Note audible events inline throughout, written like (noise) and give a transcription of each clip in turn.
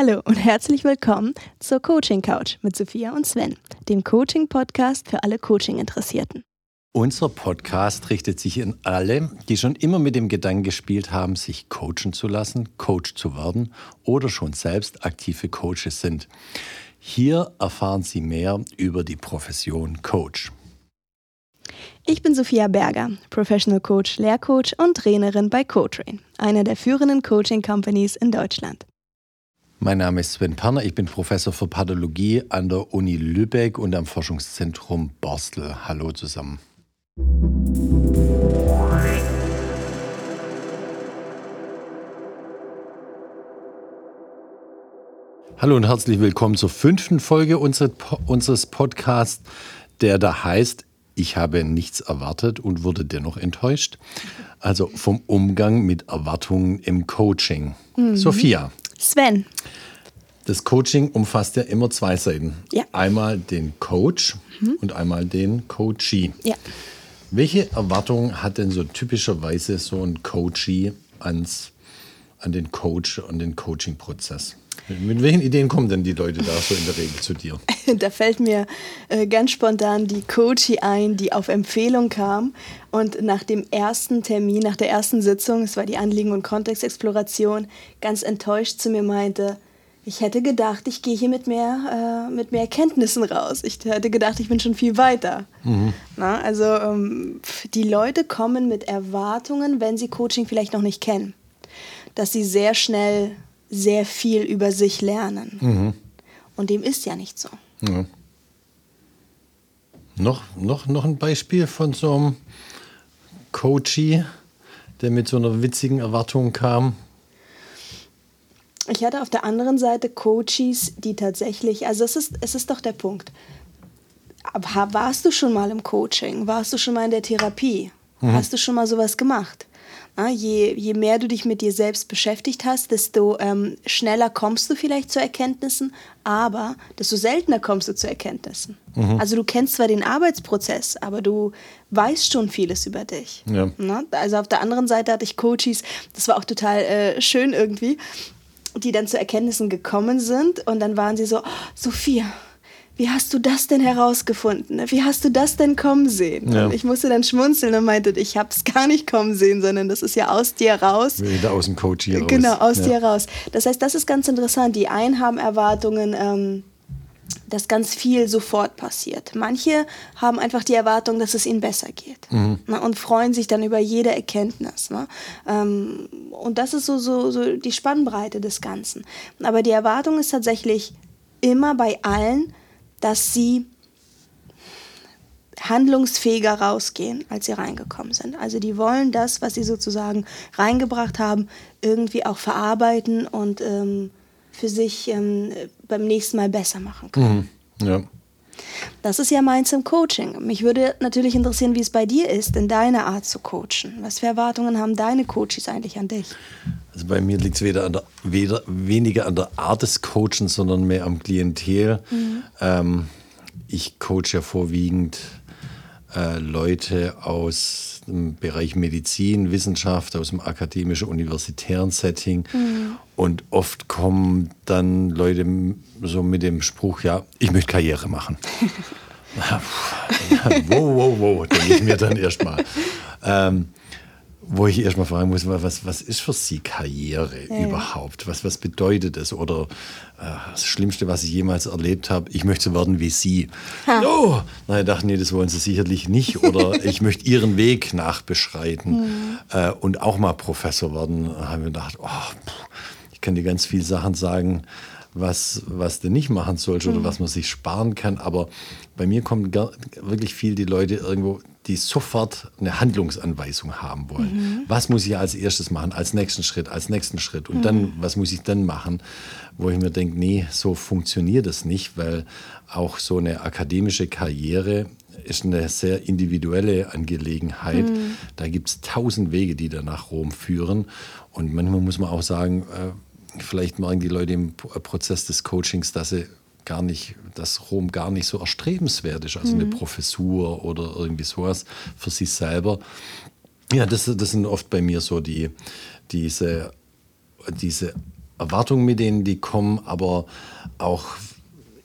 Hallo und herzlich willkommen zur Coaching Couch mit Sophia und Sven, dem Coaching-Podcast für alle Coaching-Interessierten. Unser Podcast richtet sich an alle, die schon immer mit dem Gedanken gespielt haben, sich coachen zu lassen, Coach zu werden oder schon selbst aktive Coaches sind. Hier erfahren Sie mehr über die Profession Coach. Ich bin Sophia Berger, Professional Coach, Lehrcoach und Trainerin bei CoTrain, einer der führenden Coaching Companies in Deutschland. Mein Name ist Sven Perner, ich bin Professor für Pathologie an der Uni Lübeck und am Forschungszentrum Borstel. Hallo zusammen. Hallo und herzlich willkommen zur fünften Folge unseres Podcasts, der da heißt, ich habe nichts erwartet und wurde dennoch enttäuscht. Also vom Umgang mit Erwartungen im Coaching. Mhm. Sophia. Sven. Das Coaching umfasst ja immer zwei Seiten. Ja. Einmal den Coach mhm. und einmal den Coachee. Ja. Welche Erwartungen hat denn so typischerweise so ein Coachee ans, an den Coach und den Coaching-Prozess? Mit welchen Ideen kommen denn die Leute da so in der Regel zu dir? (laughs) Da fällt mir äh, ganz spontan die Coachie ein, die auf Empfehlung kam und nach dem ersten Termin, nach der ersten Sitzung, es war die Anliegen- und Kontextexploration, ganz enttäuscht zu mir meinte, ich hätte gedacht, ich gehe hier mit mehr, äh, mit mehr Kenntnissen raus. Ich hätte gedacht, ich bin schon viel weiter. Mhm. Na, also ähm, die Leute kommen mit Erwartungen, wenn sie Coaching vielleicht noch nicht kennen, dass sie sehr schnell sehr viel über sich lernen. Mhm. Und dem ist ja nicht so. Ja. Noch, noch, noch ein Beispiel von so einem Coachie, der mit so einer witzigen Erwartung kam ich hatte auf der anderen Seite Coaches, die tatsächlich, also es ist, es ist doch der Punkt. Warst du schon mal im Coaching? Warst du schon mal in der Therapie? Mhm. Hast du schon mal sowas gemacht? Na, je, je mehr du dich mit dir selbst beschäftigt hast, desto ähm, schneller kommst du vielleicht zu Erkenntnissen, aber desto seltener kommst du zu Erkenntnissen. Mhm. Also du kennst zwar den Arbeitsprozess, aber du weißt schon vieles über dich. Ja. Na, also auf der anderen Seite hatte ich Coaches, das war auch total äh, schön irgendwie die dann zu Erkenntnissen gekommen sind und dann waren sie so, oh, Sophia, wie hast du das denn herausgefunden? Wie hast du das denn kommen sehen? Ja. Ich musste dann schmunzeln und meinte, ich habe es gar nicht kommen sehen, sondern das ist ja aus dir raus. Wieder aus dem Coach hier raus. Genau, aus ja. dir raus. Das heißt, das ist ganz interessant. Die einen haben Erwartungen, ähm, dass ganz viel sofort passiert. Manche haben einfach die Erwartung, dass es ihnen besser geht mhm. ne, und freuen sich dann über jede Erkenntnis. Ne? Ähm, und das ist so, so, so die Spannbreite des Ganzen. Aber die Erwartung ist tatsächlich immer bei allen, dass sie handlungsfähiger rausgehen, als sie reingekommen sind. Also die wollen das, was sie sozusagen reingebracht haben, irgendwie auch verarbeiten und ähm, für sich ähm, beim nächsten Mal besser machen können. Mhm. Ja. Das ist ja meins im Coaching. Mich würde natürlich interessieren, wie es bei dir ist, in deiner Art zu coachen. Was für Erwartungen haben deine Coaches eigentlich an dich? Also bei mir liegt es weder, an der, weder weniger an der Art des Coachens, sondern mehr am Klientel. Mhm. Ähm, ich coache ja vorwiegend äh, Leute aus dem Bereich Medizin, Wissenschaft, aus dem akademischen, universitären Setting. Mhm. Und oft kommen dann Leute so mit dem Spruch, ja, ich möchte Karriere machen. (laughs) wow, wow, wow, denke ich mir dann erstmal. Ähm, wo ich erstmal fragen muss, was, was ist für Sie Karriere ja, überhaupt? Was, was bedeutet das? Oder äh, das Schlimmste, was ich jemals erlebt habe, ich möchte so werden wie Sie. Ha. Oh, na, ich dachte, nee, das wollen Sie sicherlich nicht. Oder (laughs) ich möchte Ihren Weg nachbeschreiten mhm. äh, und auch mal Professor werden. Da haben wir gedacht, oh, ich kann dir ganz viele Sachen sagen, was, was du nicht machen sollst mhm. oder was man sich sparen kann. Aber bei mir kommen wirklich viel die Leute irgendwo, die sofort eine Handlungsanweisung haben wollen. Mhm. Was muss ich als erstes machen, als nächsten Schritt, als nächsten Schritt und mhm. dann, was muss ich dann machen? Wo ich mir denke, nee, so funktioniert das nicht, weil auch so eine akademische Karriere ist eine sehr individuelle Angelegenheit. Mhm. Da gibt es tausend Wege, die da nach Rom führen. Und manchmal muss man auch sagen, äh, vielleicht merken die Leute im Prozess des Coachings, dass sie gar nicht, dass Rom gar nicht so erstrebenswert ist, also mhm. eine Professur oder irgendwie sowas für sich selber. Ja, das, das sind oft bei mir so die, diese, diese Erwartungen mit denen, die kommen, aber auch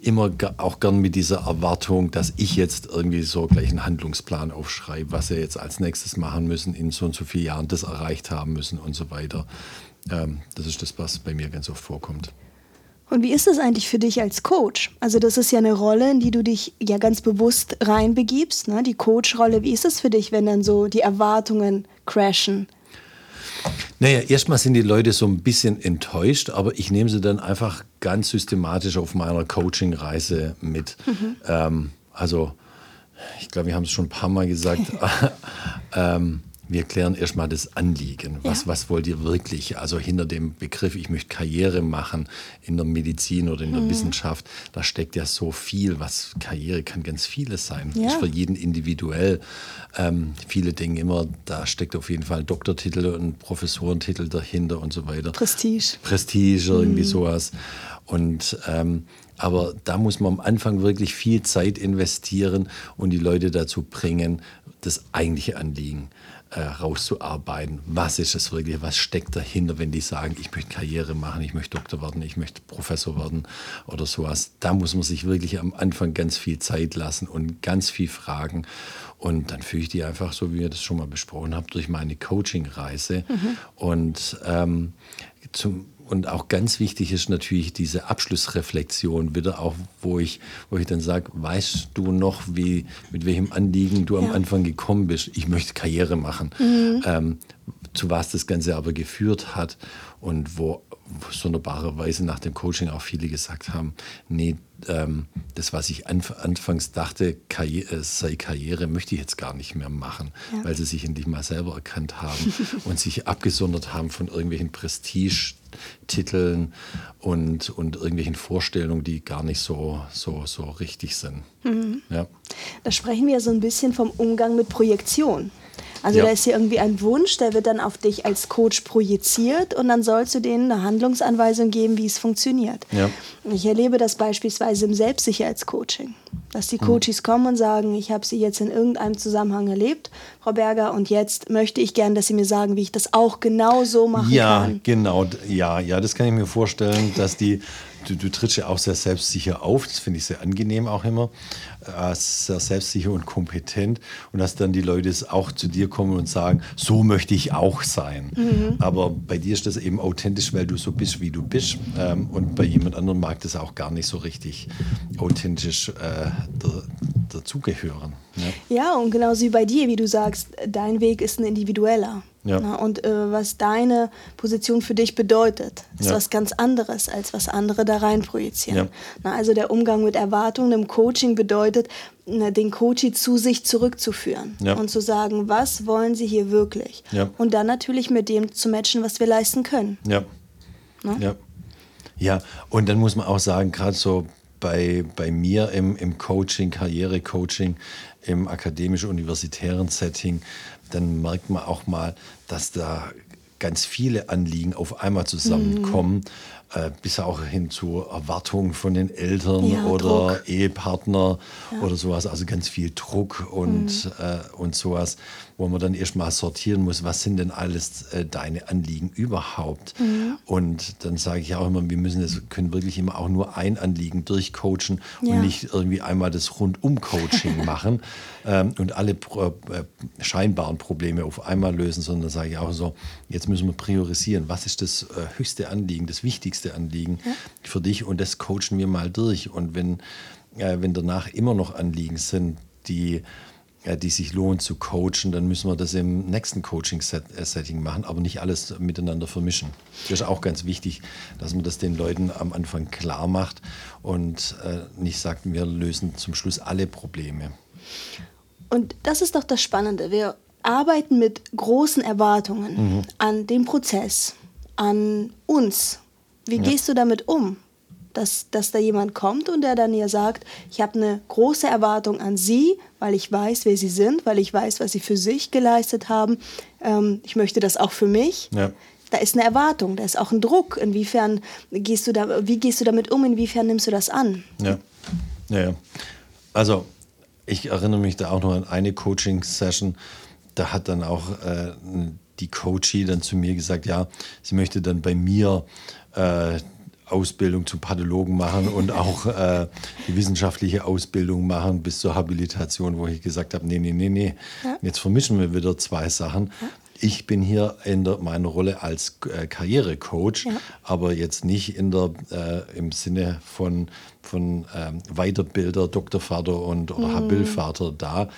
immer auch gern mit dieser Erwartung, dass ich jetzt irgendwie so gleich einen Handlungsplan aufschreibe, was sie jetzt als nächstes machen müssen, in so und so vielen Jahren das erreicht haben müssen und so weiter. Ähm, das ist das, was bei mir ganz oft vorkommt. Und wie ist es eigentlich für dich als Coach? Also das ist ja eine Rolle, in die du dich ja ganz bewusst reinbegibst, ne? die Coach-Rolle. Wie ist es für dich, wenn dann so die Erwartungen crashen? Naja, erstmal sind die Leute so ein bisschen enttäuscht, aber ich nehme sie dann einfach ganz systematisch auf meiner Coaching-Reise mit. Mhm. Ähm, also, ich glaube, wir haben es schon ein paar Mal gesagt. (laughs) ähm, wir klären erstmal das Anliegen. Was, ja. was wollt ihr wirklich? Also hinter dem Begriff, ich möchte Karriere machen in der Medizin oder in der mhm. Wissenschaft, da steckt ja so viel. Was Karriere kann ganz vieles sein. Ja. Ist für jeden individuell. Ähm, viele denken immer, da steckt auf jeden Fall ein Doktortitel und Professorentitel dahinter und so weiter. Prestige. Prestige, mhm. irgendwie sowas. Und ähm, aber da muss man am Anfang wirklich viel Zeit investieren und die Leute dazu bringen, das eigentliche Anliegen äh, rauszuarbeiten. Was ist es wirklich? Was steckt dahinter, wenn die sagen, ich möchte Karriere machen, ich möchte Doktor werden, ich möchte Professor werden oder sowas? Da muss man sich wirklich am Anfang ganz viel Zeit lassen und ganz viel fragen. Und dann führe ich die einfach, so wie wir das schon mal besprochen haben, durch meine Coaching-Reise. Mhm. Und ähm, zum, und auch ganz wichtig ist natürlich diese Abschlussreflexion wieder auch, wo ich, wo ich dann sage, weißt du noch, wie, mit welchem Anliegen du ja. am Anfang gekommen bist? Ich möchte Karriere machen. Mhm. Ähm, zu was das Ganze aber geführt hat und wo sonderbarerweise nach dem Coaching auch viele gesagt haben, nee, ähm, das, was ich anf anfangs dachte, Karriere, sei Karriere, möchte ich jetzt gar nicht mehr machen, ja. weil sie sich endlich mal selber erkannt haben (laughs) und sich abgesondert haben von irgendwelchen Prestigetiteln und, und irgendwelchen Vorstellungen, die gar nicht so, so, so richtig sind. Mhm. Ja. Da sprechen wir so ein bisschen vom Umgang mit Projektion. Also ja. da ist hier irgendwie ein Wunsch, der wird dann auf dich als Coach projiziert und dann sollst du denen eine Handlungsanweisung geben, wie es funktioniert. Ja. Ich erlebe das beispielsweise im Selbstsicherheitscoaching, dass die mhm. Coaches kommen und sagen, ich habe sie jetzt in irgendeinem Zusammenhang erlebt, Frau Berger, und jetzt möchte ich gern, dass Sie mir sagen, wie ich das auch genau so machen ja, kann. Ja, genau. Ja, ja, das kann ich mir vorstellen, dass die du, du trittst ja auch sehr selbstsicher auf, das finde ich sehr angenehm auch immer, äh, sehr selbstsicher und kompetent und dass dann die Leute auch zu dir kommen und sagen, so möchte ich auch sein. Mhm. Aber bei dir ist das eben authentisch, weil du so bist, wie du bist ähm, und bei jemand anderem mag das auch gar nicht so richtig authentisch äh, dazugehören. Ne? Ja, und genauso wie bei dir, wie du sagst, dein Weg ist ein individueller. Ja. Na, und äh, was deine Position für dich bedeutet, ist ja. was ganz anderes, als was andere da rein projizieren. Ja. Na, also der Umgang mit Erwartungen im Coaching bedeutet, na, den Coachie zu sich zurückzuführen und zu sagen, was wollen sie hier wirklich? Und dann natürlich mit dem zu matchen, was wir leisten können. Ja. Ja. ja, und dann muss man auch sagen, gerade so bei, bei mir im, im Coaching, Karrierecoaching, im akademisch-universitären Setting, dann merkt man auch mal, dass da ganz viele Anliegen auf einmal zusammenkommen, mhm. äh, bis auch hin zu Erwartungen von den Eltern ja, oder Druck. Ehepartner ja. oder sowas. Also ganz viel Druck und, mhm. äh, und sowas, wo man dann erstmal sortieren muss, was sind denn alles äh, deine Anliegen überhaupt. Mhm. Und dann sage ich auch immer, wir müssen das, können wirklich immer auch nur ein Anliegen durchcoachen ja. und nicht irgendwie einmal das Rundum-Coaching (laughs) machen ähm, und alle äh, scheinbaren Probleme auf einmal lösen, sondern sage ich auch so, jetzt müssen wir priorisieren, was ist das äh, höchste Anliegen, das wichtigste Anliegen ja. für dich und das coachen wir mal durch. Und wenn, äh, wenn danach immer noch Anliegen sind, die ja, die sich lohnt zu coachen, dann müssen wir das im nächsten Coaching-Setting machen, aber nicht alles miteinander vermischen. Das ist auch ganz wichtig, dass man das den Leuten am Anfang klar macht und äh, nicht sagt, wir lösen zum Schluss alle Probleme. Und das ist doch das Spannende. Wir arbeiten mit großen Erwartungen mhm. an den Prozess, an uns. Wie ja. gehst du damit um? dass, dass da jemand kommt und der dann ihr sagt, ich habe eine große Erwartung an Sie, weil ich weiß, wer Sie sind, weil ich weiß, was Sie für sich geleistet haben. Ähm, ich möchte das auch für mich. Ja. Da ist eine Erwartung, da ist auch ein Druck. Inwiefern gehst du da, wie gehst du damit um? Inwiefern nimmst du das an? Ja, ja, ja. Also ich erinnere mich da auch noch an eine Coaching-Session. Da hat dann auch äh, die Coachie dann zu mir gesagt, ja, sie möchte dann bei mir äh, Ausbildung zum Pathologen machen und auch äh, die wissenschaftliche Ausbildung machen bis zur Habilitation, wo ich gesagt habe, nee, nee, nee, nee, ja. jetzt vermischen wir wieder zwei Sachen. Ja. Ich bin hier in der, meiner Rolle als äh, Karrierecoach, ja. aber jetzt nicht in der, äh, im Sinne von, von ähm, Weiterbilder, Doktorvater und, oder mhm. Habilvater da,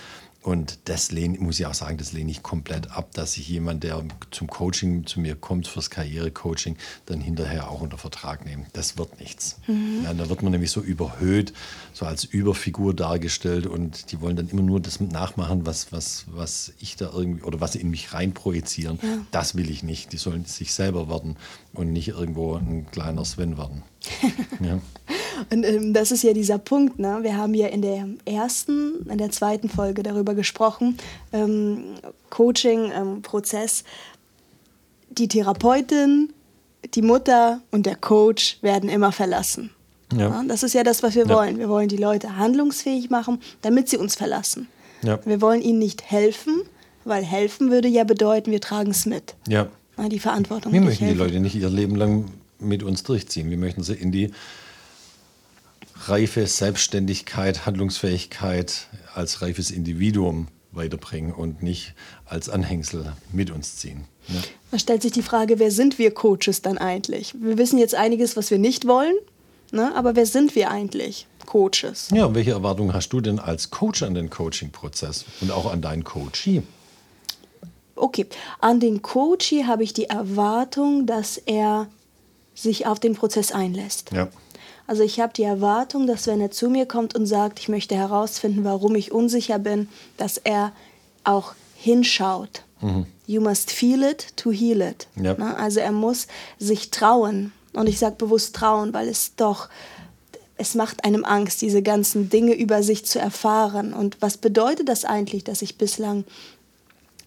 und das lehne, muss ich auch sagen, das lehne ich komplett ab, dass sich jemand, der zum Coaching zu mir kommt, fürs Karrierecoaching, dann hinterher auch unter Vertrag nehmen. Das wird nichts. Mhm. Ja, da wird man nämlich so überhöht, so als Überfigur dargestellt und die wollen dann immer nur das nachmachen, was, was, was ich da irgendwie oder was sie in mich reinprojizieren. Ja. Das will ich nicht. Die sollen sich selber werden und nicht irgendwo ein kleiner Sven werden. (laughs) ja. Und ähm, das ist ja dieser Punkt. Ne? Wir haben ja in der ersten, in der zweiten Folge darüber gesprochen, ähm, Coaching-Prozess. Ähm, die Therapeutin, die Mutter und der Coach werden immer verlassen. Ja. ja das ist ja das, was wir ja. wollen. Wir wollen die Leute handlungsfähig machen, damit sie uns verlassen. Ja. Wir wollen ihnen nicht helfen, weil helfen würde ja bedeuten, wir tragen es mit. Ja. Die Verantwortung. Wir möchten die Leute nicht ihr Leben lang mit uns durchziehen. Wir möchten sie in die reife Selbstständigkeit, Handlungsfähigkeit als reifes Individuum weiterbringen und nicht als Anhängsel mit uns ziehen. Ja. Da stellt sich die Frage, wer sind wir Coaches dann eigentlich? Wir wissen jetzt einiges, was wir nicht wollen, ne? aber wer sind wir eigentlich? Coaches. Ja, welche Erwartungen hast du denn als Coach an den Coaching-Prozess und auch an deinen Coachee? Okay, an den Coachee habe ich die Erwartung, dass er sich auf den Prozess einlässt. Ja. Also ich habe die Erwartung, dass wenn er zu mir kommt und sagt, ich möchte herausfinden, warum ich unsicher bin, dass er auch hinschaut. Mhm. You must feel it to heal it. Yep. Also er muss sich trauen. Und ich sage bewusst trauen, weil es doch, es macht einem Angst, diese ganzen Dinge über sich zu erfahren. Und was bedeutet das eigentlich, dass ich bislang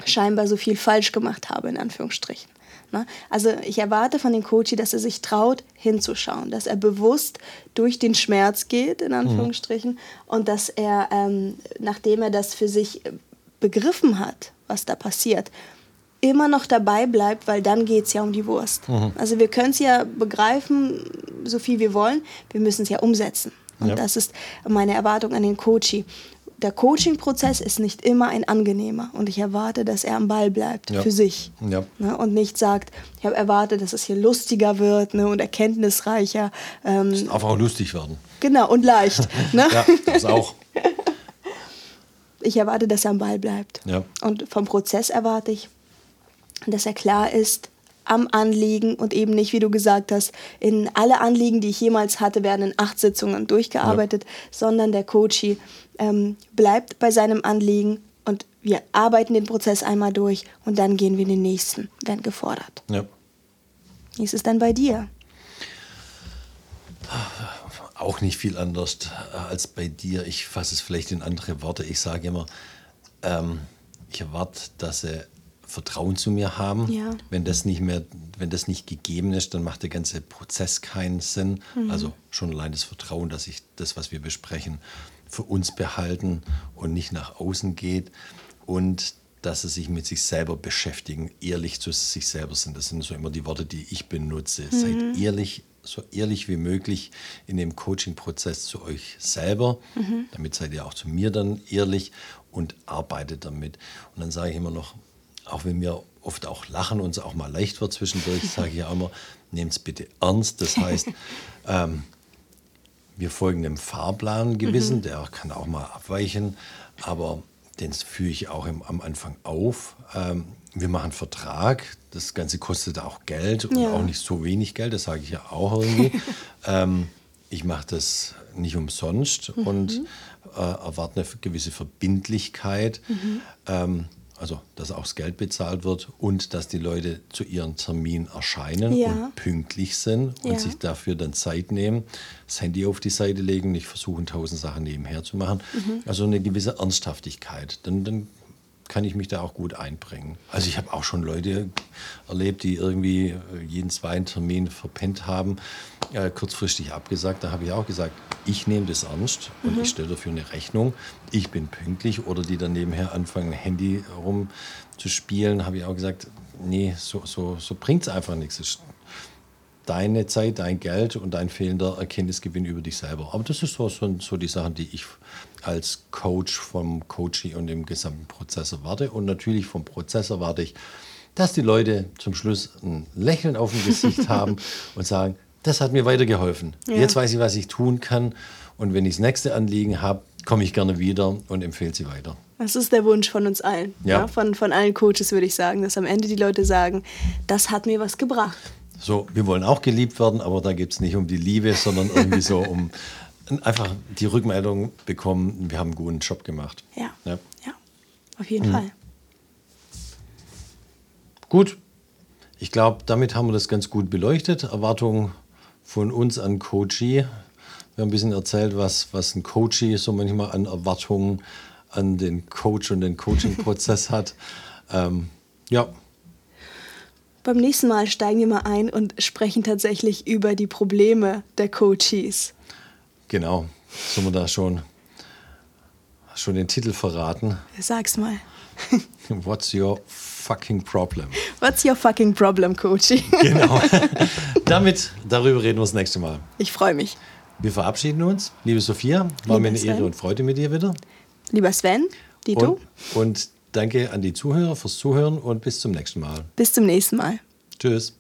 scheinbar so viel falsch gemacht habe, in Anführungsstrichen? Ne? Also ich erwarte von dem Coach, dass er sich traut, hinzuschauen, dass er bewusst durch den Schmerz geht, in mhm. Anführungsstrichen, mhm. und dass er, ähm, nachdem er das für sich begriffen hat, was da passiert, immer noch dabei bleibt, weil dann geht es ja um die Wurst. Mhm. Also wir können es ja begreifen, so viel wir wollen, wir müssen es ja umsetzen. Und ja. das ist meine Erwartung an den Coach der Coaching-Prozess ist nicht immer ein angenehmer und ich erwarte, dass er am Ball bleibt ja. für sich ja. ne, und nicht sagt, ich habe erwartet, dass es hier lustiger wird ne, und erkenntnisreicher. Ähm, es darf auch lustig werden. Genau, und leicht. (laughs) ne? ja, das auch. Ich erwarte, dass er am Ball bleibt. Ja. Und vom Prozess erwarte ich, dass er klar ist, am Anliegen und eben nicht, wie du gesagt hast, in alle Anliegen, die ich jemals hatte, werden in acht Sitzungen durchgearbeitet, ja. sondern der Coachie ähm, bleibt bei seinem Anliegen und wir arbeiten den Prozess einmal durch und dann gehen wir in den nächsten, wenn gefordert. Ja. Wie ist es dann bei dir? Auch nicht viel anders als bei dir. Ich fasse es vielleicht in andere Worte. Ich sage immer, ähm, ich erwarte, dass er Vertrauen zu mir haben. Ja. Wenn das nicht mehr, wenn das nicht gegeben ist, dann macht der ganze Prozess keinen Sinn. Mhm. Also schon allein das Vertrauen, dass ich das, was wir besprechen, für uns behalten und nicht nach außen geht. Und dass sie sich mit sich selber beschäftigen, ehrlich zu sich selber sind. Das sind so immer die Worte, die ich benutze. Mhm. Seid ehrlich, so ehrlich wie möglich in dem Coaching-Prozess zu euch selber. Mhm. Damit seid ihr auch zu mir dann ehrlich und arbeitet damit. Und dann sage ich immer noch, auch wenn wir oft auch lachen und es auch mal leicht wird zwischendurch, (laughs) sage ich ja immer, nehmt es bitte ernst. Das heißt, ähm, wir folgen dem Fahrplan gewissen, mhm. der kann auch mal abweichen, aber den führe ich auch im, am Anfang auf. Ähm, wir machen Vertrag, das Ganze kostet auch Geld und ja. auch nicht so wenig Geld, das sage ich ja auch irgendwie. (laughs) ähm, ich mache das nicht umsonst mhm. und äh, erwarte eine gewisse Verbindlichkeit. Mhm. Ähm, also dass auch das Geld bezahlt wird und dass die Leute zu ihrem Termin erscheinen ja. und pünktlich sind und ja. sich dafür dann Zeit nehmen, das Handy auf die Seite legen, nicht versuchen, tausend Sachen nebenher zu machen. Mhm. Also eine gewisse Ernsthaftigkeit. Dann, dann kann ich mich da auch gut einbringen. Also ich habe auch schon Leute erlebt, die irgendwie äh, jeden zweiten Termin verpennt haben, äh, kurzfristig abgesagt. Da habe ich auch gesagt, ich nehme das ernst und mhm. ich stelle dafür eine Rechnung. Ich bin pünktlich oder die dann nebenher anfangen, Handy rumzuspielen, habe ich auch gesagt, nee, so, so, so bringt es einfach nichts. Es deine Zeit, dein Geld und dein fehlender Erkenntnisgewinn über dich selber. Aber das ist so, so, so die Sachen, die ich als Coach vom Coaching und dem gesamten Prozess erwarte. Und natürlich vom Prozess erwarte ich, dass die Leute zum Schluss ein Lächeln auf dem Gesicht (laughs) haben und sagen, das hat mir weitergeholfen. Ja. Jetzt weiß ich, was ich tun kann. Und wenn ich das nächste Anliegen habe, komme ich gerne wieder und empfehle sie weiter. Das ist der Wunsch von uns allen. Ja. Von, von allen Coaches würde ich sagen, dass am Ende die Leute sagen, das hat mir was gebracht. So, wir wollen auch geliebt werden, aber da geht es nicht um die Liebe, sondern irgendwie so um (laughs) einfach die Rückmeldung bekommen, wir haben einen guten Job gemacht. Ja. Ja. Ja, auf jeden Fall. Gut, ich glaube, damit haben wir das ganz gut beleuchtet. Erwartungen von uns an Coachee. Wir haben ein bisschen erzählt, was, was ein Coachee so manchmal an Erwartungen an den Coach und den Coaching-Prozess (laughs) hat. Ähm, ja, Beim nächsten Mal steigen wir mal ein und sprechen tatsächlich über die Probleme der Coaches. genau. Sollen wir da schon, schon den Titel verraten? Sag's mal. (laughs) What's your fucking problem? What's your fucking problem, Coachie? (laughs) Genau. Damit, darüber reden wir das nächste Mal. Ich freue mich. Wir verabschieden uns. Liebe Sophia, war mir eine Sven. Ehre und Freude mit dir wieder. Lieber Sven, Dito, Und, und danke an die Zuhörer fürs Zuhören und bis zum nächsten Mal. bis zum nächsten Mal. Tschüss.